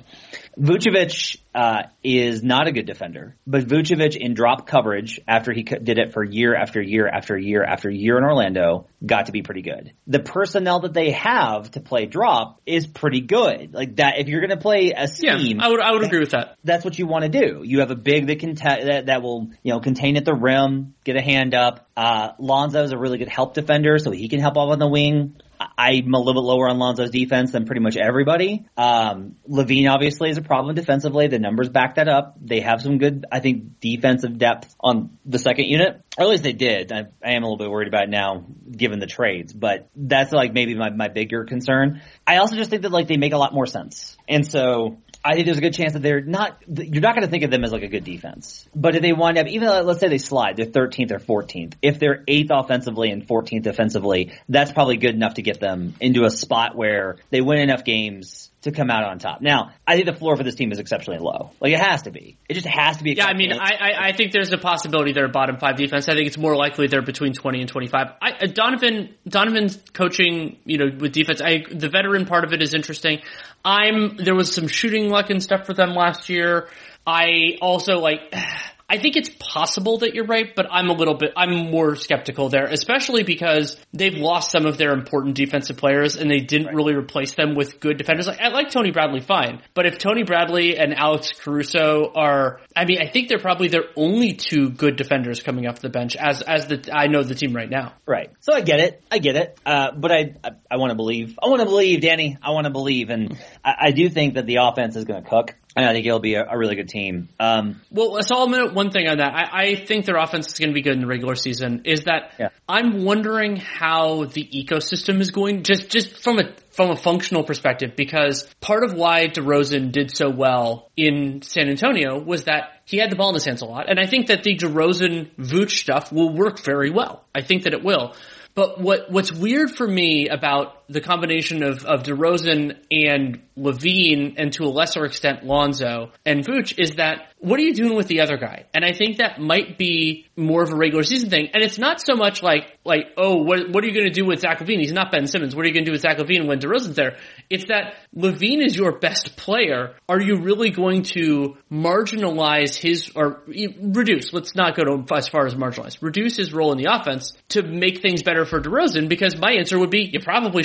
Vucevic uh, is not a good defender, but Vucevic in drop coverage after he did it for year after year after year after year in Orlando got to be pretty good. The personnel that they have to play drop is pretty good. Like that, if you're going to play a scheme, yeah, I would I would agree with that. That's what you want to do. You have a big that can that, that will you know contain at the rim, get a hand up. Uh, Lonzo is a really good help defender, so he can help off on the wing. I'm a little bit lower on Lonzo's defense than pretty much everybody. Um, LaVine obviously is a problem defensively. The numbers back that up. They have some good, I think, defensive depth on the second unit. Or at least they did. I, I am a little bit worried about it now given the trades, but that's like maybe my, my bigger concern. I also just think that like they make a lot more sense. And so I think there's a good chance that they're not, you're not going to think of them as like a good defense. But if they wind up, even though, let's say they slide, they're 13th or 14th. If they're 8th offensively and 14th defensively, that's probably good enough to get them into a spot where they win enough games to come out on top. Now, I think the floor for this team is exceptionally low. Like it has to be. It just has to be. Yeah, I mean, I, I, I think there's a possibility they're a bottom five defense. I think it's more likely they're between 20 and 25. I, uh, Donovan Donovan's coaching, you know, with defense. I the veteran part of it is interesting. I'm there was some shooting luck and stuff for them last year. I also like. I think it's possible that you're right, but I'm a little bit, I'm more skeptical there, especially because they've lost some of their important defensive players and they didn't right. really replace them with good defenders. Like, I like Tony Bradley fine, but if Tony Bradley and Alex Caruso are, I mean, I think they're probably their only two good defenders coming off the bench as, as the, I know the team right now. Right. So I get it. I get it. Uh, but I, I, I want to believe. I want to believe, Danny. I want to believe. And I, I do think that the offense is going to cook. And I think it'll be a, a really good team. Um, well, so I'll note one thing on that. I, I think their offense is going to be good in the regular season. Is that yeah. I'm wondering how the ecosystem is going, just just from a from a functional perspective, because part of why DeRozan did so well in San Antonio was that he had the ball in his hands a lot, and I think that the DeRozan Vooch stuff will work very well. I think that it will. But what what's weird for me about the combination of, of DeRozan and LaVine, and to a lesser extent Lonzo and Vooch is that what are you doing with the other guy? And I think that might be more of a regular season thing. And it's not so much like, like, oh, what, what are you going to do with Zach LaVine? He's not Ben Simmons. What are you going to do with Zach LaVine when DeRozan's there? It's that LaVine is your best player. Are you really going to marginalize his, or reduce, let's not go to as far as marginalize, reduce his role in the offense to make things better for DeRozan? Because my answer would be, you probably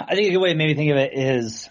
I think a good way to maybe think of it is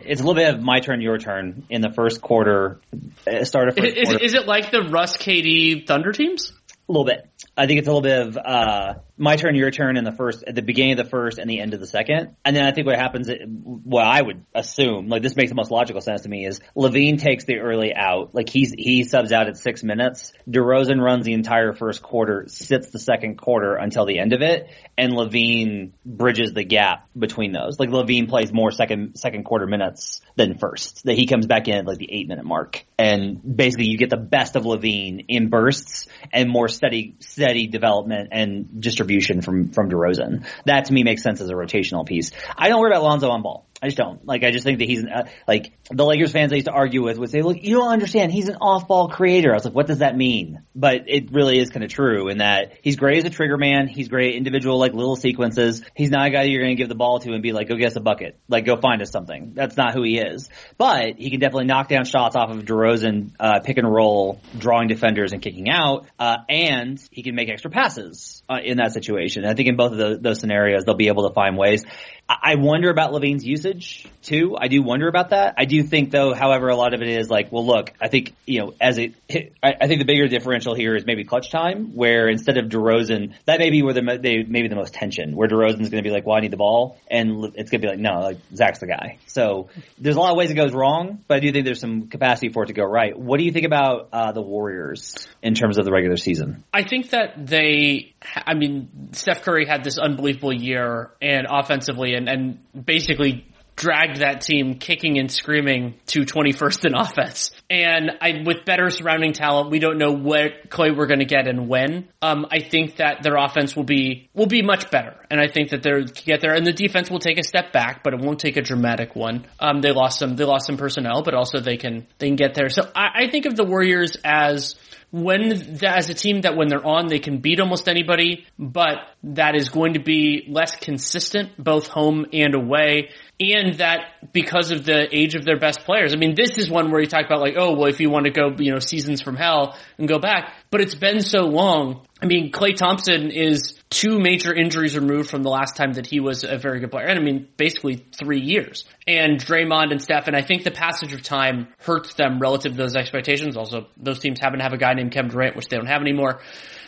it's a little bit of my turn, your turn in the first quarter. Uh, start of first is, quarter. Is it like the Russ KD Thunder teams? A little bit. I think it's a little bit of uh, my turn, your turn in the first, at the beginning of the first and the end of the second. And then I think what happens, what I would assume, like this makes the most logical sense to me, is LaVine takes the early out. Like he's he subs out at six minutes. DeRozan runs the entire first quarter, sits the second quarter until the end of it, and LaVine bridges the gap between those. Like LaVine plays more second second quarter minutes than first. That he comes back in at like the eight minute mark, and basically you get the best of LaVine in bursts and more steady steady development and distribution from from DeRozan. That to me makes sense as a rotational piece. I don't worry about Lonzo on ball. I just don't. Like, I just think that he's, uh, like, the Lakers fans I used to argue with would say, look, you don't understand. He's an off-ball creator. I was like, what does that mean? But it really is kind of true in that he's great as a trigger man. He's great at individual, like, little sequences. He's not a guy you're going to give the ball to and be like, go get us a bucket. Like, go find us something. That's not who he is. But he can definitely knock down shots off of DeRozan, uh, pick and roll, drawing defenders and kicking out. Uh, and he can make extra passes, uh, in that situation. And I think in both of those scenarios, they'll be able to find ways I wonder about LaVine's usage too. I do wonder about that. I do think though, however, a lot of it is like, well, look, I think, you know, as it, I, I think the bigger differential here is maybe clutch time where instead of DeRozan, that may be where the, they, maybe the most tension where DeRozan's going to be like, well, I need the ball. And it's going to be like, no, like Zach's the guy. So there's a lot of ways it goes wrong, but I do think there's some capacity for it to go right. What do you think about, uh, the Warriors in terms of the regular season? I think that they, I mean, Steph Curry had this unbelievable year and offensively and, and basically dragged that team kicking and screaming to 21st in offense. And I, with better surrounding talent, we don't know what Klay we're going to get and when. Um, I think that their offense will be, will be much better. And I think that they're get there and the defense will take a step back, but it won't take a dramatic one. Um, they lost some, they lost some personnel, but also they can, they can get there. So I, I think of the Warriors as, when as a team that when they're on they can beat almost anybody, but that is going to be less consistent both home and away. And that because of the age of their best players. I mean, this is one where you talk about like, oh, well, if you want to go, you know, seasons from hell and go back, but it's been so long. I mean, Klay Thompson is two major injuries removed from the last time that he was a very good player. And I mean, basically three years. And Draymond and Steph, and I think the passage of time hurts them relative to those expectations. Also, those teams happen to have a guy named Kevin Durant, which they don't have anymore.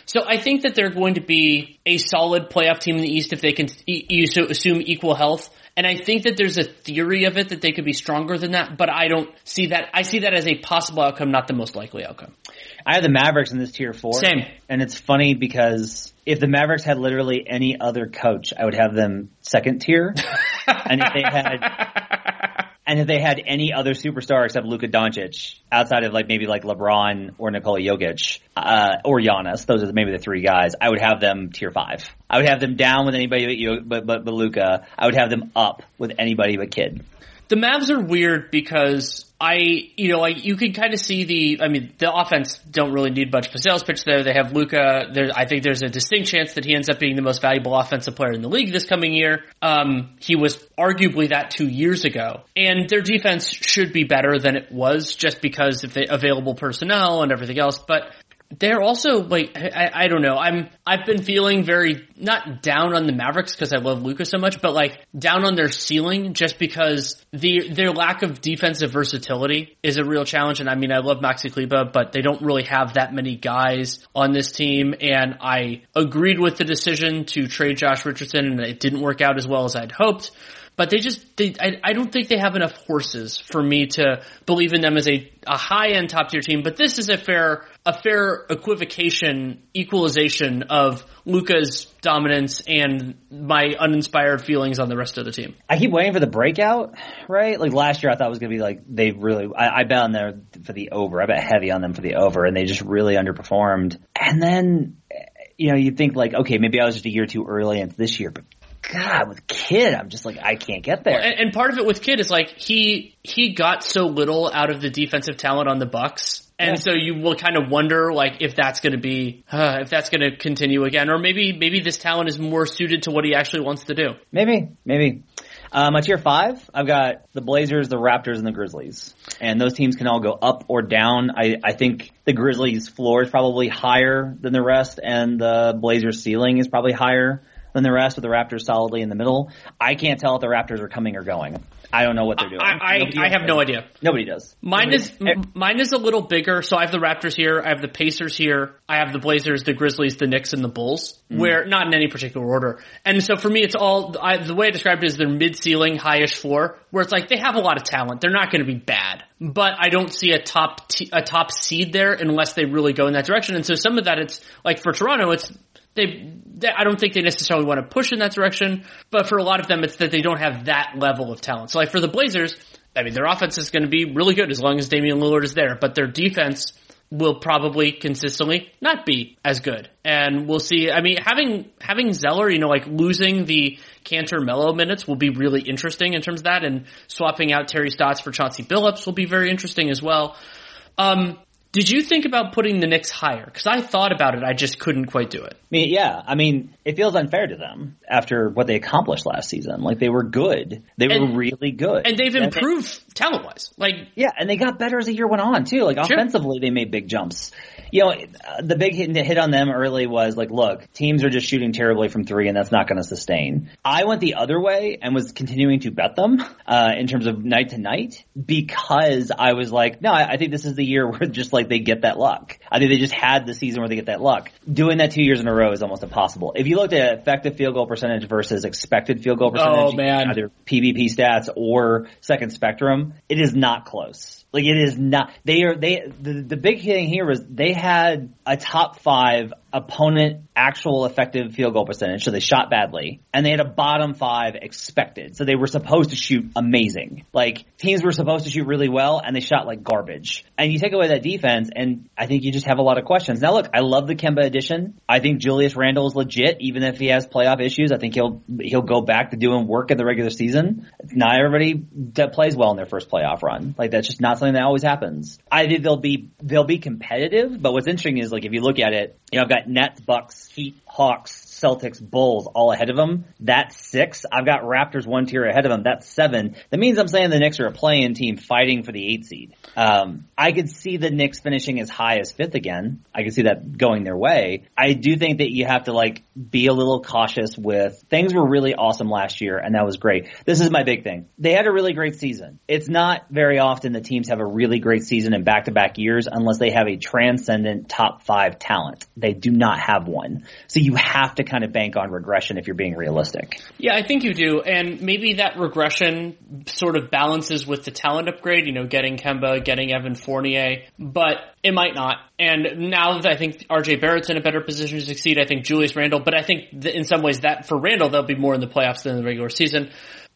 So I think that they're going to be a solid playoff team in the East if they can you assume equal health. And I think that there's a theory of it that they could be stronger than that, but I don't see that. I see that as a possible outcome, not the most likely outcome. I have the Mavericks in this tier four. Same. And it's funny because if the Mavericks had literally any other coach, I would have them second tier. and if they had, and if they had any other superstar except Luka Doncic, outside of like maybe like LeBron or Nikola Jokic, uh, or Giannis, those are maybe the three guys, I would have them tier five. I would have them down with anybody but you, but, but, but Luka. I would have them up with anybody but Kidd. The Mavs are weird because I, you know, like you can kind of see the. I mean, the offense don't really need much sales pitch there. They have Luka. There, I think there's a distinct chance that he ends up being the most valuable offensive player in the league this coming year. Um, he was arguably that two years ago, and their defense should be better than it was just because of the available personnel and everything else. But they're also like I, I, don't know. I'm I've been feeling very not down on the Mavericks because I love Luka so much, but like down on their ceiling just because the their lack of defensive versatility is a real challenge. And I mean, I love Maxi Kleber, but they don't really have that many guys on this team. And I agreed with the decision to trade Josh Richardson, and it didn't work out as well as I'd hoped but they just they, I, I don't think they have enough horses for me to believe in them as a, a high end top tier team. But this is a fair a fair equivocation equalization of Luka's dominance and my uninspired feelings on the rest of the team. I keep waiting for the breakout, right? Like last year, I thought it was going to be like they really. I, I bet on there for the over. I bet heavy on them for the over, and they just really underperformed. And then you know, you think like, okay, maybe I was just a year too early into this year, but God, with Kidd, I'm just like I can't get there. And, and, part of it with Kidd is like he he got so little out of the defensive talent on the Bucks. And yeah. so you will kind of wonder, like, if that's going to be, uh, if that's going to continue again, or maybe, maybe this talent is more suited to what he actually wants to do. Maybe, maybe. Uh, my tier five, I've got the Blazers, the Raptors, and the Grizzlies. And those teams can all go up or down. I, I think the Grizzlies' floor is probably higher than the rest, and the Blazers' ceiling is probably higher than the rest, with the Raptors solidly in the middle. I can't tell if the Raptors are coming or going. I don't know what they're doing. I, I, I have no idea. Nobody does. Mine Nobody is m- mine is a little bigger. So I have the Raptors here. I have the Pacers here. I have the Blazers, the Grizzlies, the Knicks, and the Bulls. Mm. Where not in any particular order. And so for me, it's all I, the way I described it is their mid ceiling, highish floor. Where it's like they have a lot of talent. They're not going to be bad, but I don't see a top t- a top seed there unless they really go in that direction. And so some of that, it's like for Toronto, it's they, I don't think they necessarily want to push in that direction, but for a lot of them, it's that they don't have that level of talent. So like for the Blazers, I mean, their offense is going to be really good as long as Damian Lillard is there, but their defense will probably consistently not be as good. And we'll see. I mean, having, having Zeller, you know, like losing the Kanter Melo minutes will be really interesting in terms of that and swapping out Terry Stotts for Chauncey Billups will be very interesting as well. Um, Did you think about putting the Knicks higher? Because I thought about it, I just couldn't quite do it. I mean, yeah, I mean, it feels unfair to them after what they accomplished last season. Like they were good, they were really good, And they've they- improved talent wise. Like, yeah, and they got better as the year went on too. Like Sure. offensively, they made big jumps. You know, the big hit, hit on them early was like, look, teams are just shooting terribly from three, and that's not going to sustain. I went the other way and was continuing to bet them uh, in terms of night to night because I was like, no, I, I think this is the year where just like they get that luck. I think they just had the season where they get that luck. Doing that two years in a row is almost impossible. If you looked at effective field goal percentage versus expected field goal percentage, Oh, man. either PBP stats or second spectrum, it is not close. Like it is not. They are they. The, the big thing here was they had a top five opponent actual effective field goal percentage, so they shot badly, and they had a bottom five expected, so they were supposed to shoot amazing. Like teams were supposed to shoot really well, and they shot like garbage. And you take away that defense, and I think you just have a lot of questions. Now, look, I love the Kemba addition. I think Julius Randle is legit, even if he has playoff issues. I think he'll he'll go back to doing work in the regular season. Not everybody that plays well in their first playoff run. Like that's just not something that always happens. I think they'll be they'll be competitive, but what's interesting is like if you look at it, you know, I've got Nets, Bucks, Heat, Hawks, Celtics, Bulls all ahead of them. That's six. I've got Raptors one tier ahead of them. That's seven. That means I'm saying the Knicks are a play-in team fighting for the eight seed. Um, I could see the Knicks finishing as high as fifth again. I could see that going their way. I do think that you have to like be a little cautious with things were really awesome last year and that was great. This is my big thing. They had a really great season. It's not very often that teams have a really great season in back-to-back years unless they have a transcendent top five talent. They do not have one. So you have to kind of bank on regression if you're being realistic. Yeah, I think you do, and maybe that regression sort of balances with the talent upgrade. You know, getting Kemba, getting Evan Fournier, but it might not. And now that I think RJ Barrett's in a better position to succeed, I think Julius Randle, but I think in some ways that for Randle they'll be more in the playoffs than the regular season.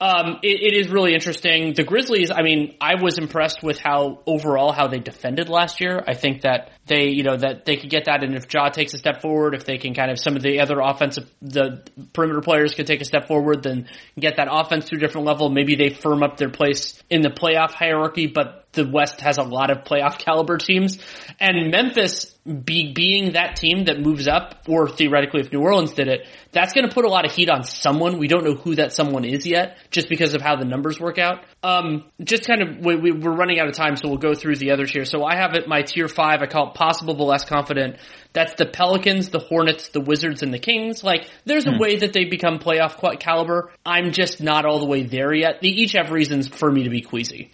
Um, it, it is really interesting. The Grizzlies, I mean, I was impressed with how overall how they defended last year. I think that they, you know, that they could get that, and if Ja takes a step forward, if they can kind of some of the other offensive, the perimeter players could take a step forward, then get that offense to a different level. Maybe they firm up their place in the playoff hierarchy, but the West has a lot of playoff caliber teams, and Memphis be, being that team that moves up, or theoretically if New Orleans did it, that's going to put a lot of heat on someone. We don't know who that someone is yet, just because of how the numbers work out. Um, just kind of, we, we're running out of time, so we'll go through the others here. So I have it my tier five. I call it possible but less confident. That's the Pelicans, the Hornets, the Wizards, and the Kings. Like, there's a way that they become playoff caliber. I'm just not all the way there yet. They each have reasons for me to be queasy.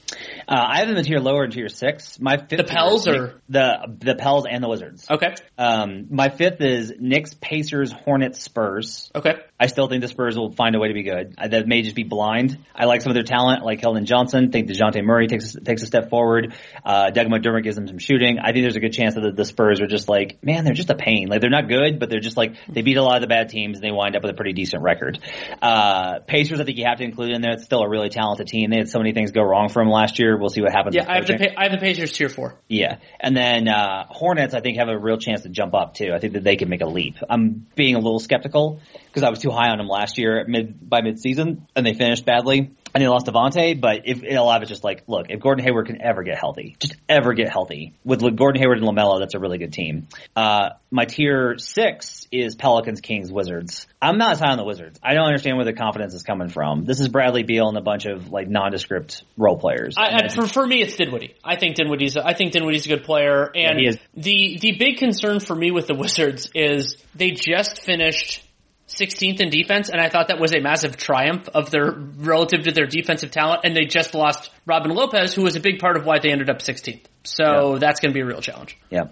Uh, I have them in tier lower in tier six. My fifth The Pels or- the the Pels and the Wizards. Okay. Um, my fifth is Knicks, Pacers, Hornets, Spurs. Okay. I still think the Spurs will find a way to be good. I, that may just be blind. I like some of their talent, I like Keldon Johnson. Think Dejounte Murray takes takes a step forward. Uh, Doug McDermott gives them some shooting. I think there's a good chance that the, the Spurs are just like, man, they're just a pain. Like they're not good, but they're just like they beat a lot of the bad teams and they wind up with a pretty decent record. Uh, Pacers, I think you have to include in there. It's still a really talented team. They had so many things go wrong for them last year. We'll see what happens. Yeah, I have the I have the Pacers tier four. Yeah, and then uh, Hornets, I think, have a real chance to jump up too. I think that they can make a leap. I'm being a little skeptical because I was too high on them last year mid by mid season, and they finished badly. And they lost Devonte', but if a lot of it's just like, look, if Gordon Hayward can ever get healthy, just ever get healthy with Gordon Hayward and Lamelo, that's a really good team. Uh, my tier six is Pelicans, Kings, Wizards. I'm not as high on the Wizards. I don't understand where the confidence is coming from. This is Bradley Beal and a bunch of like nondescript role players. I, I, for, for me, it's Dinwiddie. I think Dinwiddie's. I think Dinwiddie's a good player, and is. the the big concern for me with the Wizards is they just finished 16th in defense, and I thought that was a massive triumph of their relative to their defensive talent, and they just lost Robin Lopez, who was a big part of why they ended up 16th. So that's going to be a real challenge. Yeah.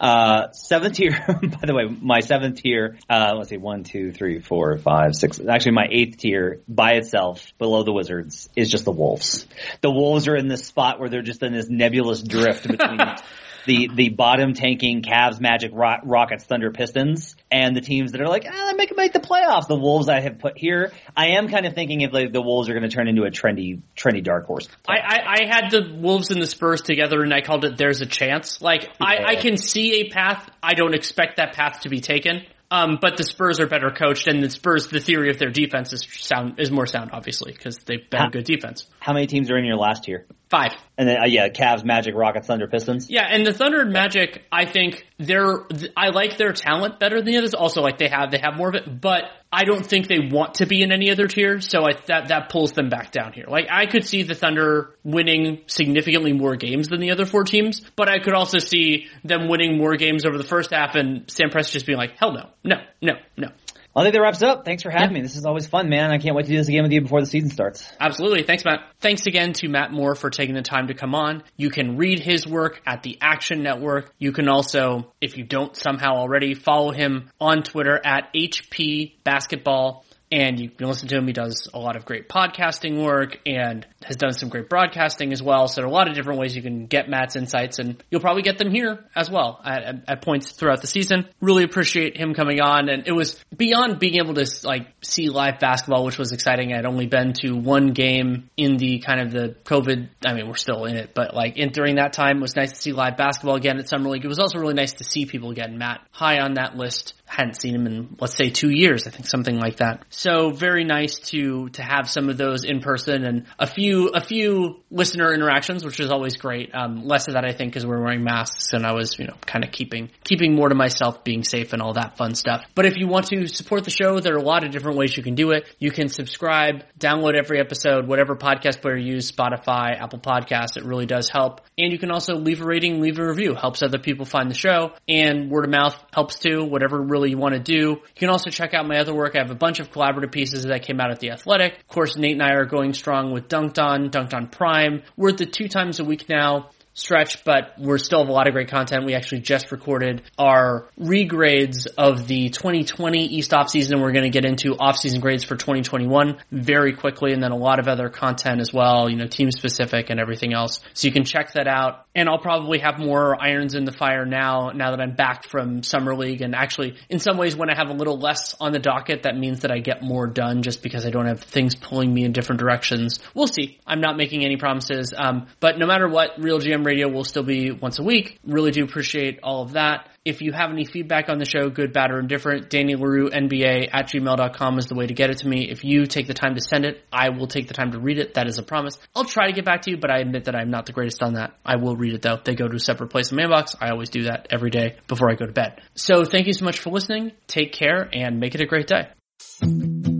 Uh, seventh tier, by the way, my seventh tier, uh, let's see, one, two, three, four, five, six. Actually, my eighth tier by itself below the Wizards is just the Wolves. The Wolves are in this spot where they're just in this nebulous drift between the, the bottom tanking Cavs, Magic, Ro- Rockets, Thunder, Pistons, and the teams that are like, ah, they make, make the playoffs. The Wolves I have put here. I am kind of thinking if like, the Wolves are going to turn into a trendy, trendy dark horse. I, I, I had the Wolves and the Spurs together, and I called it "There's a chance." Like I, I can see a path. I don't expect that path to be taken. Um, but the Spurs are better coached, and the Spurs, the theory of their defense is sound is more sound, obviously, because they've been a good defense. How many teams are in your last tier? Five. And then, uh, yeah, Cavs, Magic, Rockets, Thunder, Pistons. Yeah, and the Thunder and Magic, I think they're, I like their talent better than the others. Also, like they have, they have more of it, but I don't think they want to be in any other tier, so I, that, that pulls them back down here. Like, I could see the Thunder winning significantly more games than the other four teams, but I could also see them winning more games over the first half and Sam Presti just being like, hell no, no, no, no. I think that wraps it up. Thanks for having yeah. me. This is always fun, man. I can't wait to do this again with you before the season starts. Absolutely. Thanks, Matt. Thanks again to Matt Moore for taking the time to come on. You can read his work at the Action Network. You can also, if you don't somehow already, follow him on Twitter at HP Basketball and you can listen to him. He does a lot of great podcasting work and has done some great broadcasting as well. So there are a lot of different ways you can get Matt's insights and you'll probably get them here as well at, at, points throughout the season. Really appreciate him coming on and it was beyond being able to like see live basketball, which was exciting. I'd only been to one game in the kind of the COVID. I mean, we're still in it, but like in, during that time it was nice to see live basketball again at Summer League. It was also really nice to see people again. Matt high on that list hadn't seen him in let's say two years. I think something like that. So very nice to to have some of those in person and a few a few listener interactions, which is always great. Um, less of that I think because we're wearing masks and I was you know kind of keeping keeping more to myself, being safe and all that fun stuff. But if you want to support the show, there are a lot of different ways you can do it. You can subscribe, download every episode, whatever podcast player you use, Spotify, Apple Podcasts. It really does help. And you can also leave a rating, leave a review. Helps other people find the show and word of mouth helps too. Whatever really really you want to do. You can also check out my other work. I have a bunch of collaborative pieces that came out at The Athletic. Of course, Nate and I are going strong with Dunked On, Dunked On Prime. We're at the two times a week now stretch, but we're still have a lot of great content. We actually just recorded our regrades of the 2020 East off season. We're going to get into off season grades for 2021 very quickly and then a lot of other content as well, you know, team specific and everything else. So you can check that out. And I'll probably have more irons in the fire now, now that I'm back from summer league. And actually, in some ways, when I have a little less on the docket, that means that I get more done just because I don't have things pulling me in different directions. We'll see. I'm not making any promises. Um, but no matter what, Real GM Radio will still be once a week. Really do appreciate all of that. If you have any feedback on the show, good, bad, or indifferent, Danny Leroux, NBA at gmail.com is the way to get it to me. If you take the time to send it, I will take the time to read it. That is a promise. I'll try to get back to you, but I admit that I'm not the greatest on that. I will read it though. They go to a separate place in my inbox. I always do that every day before I go to bed. So thank you so much for listening. Take care and make it a great day.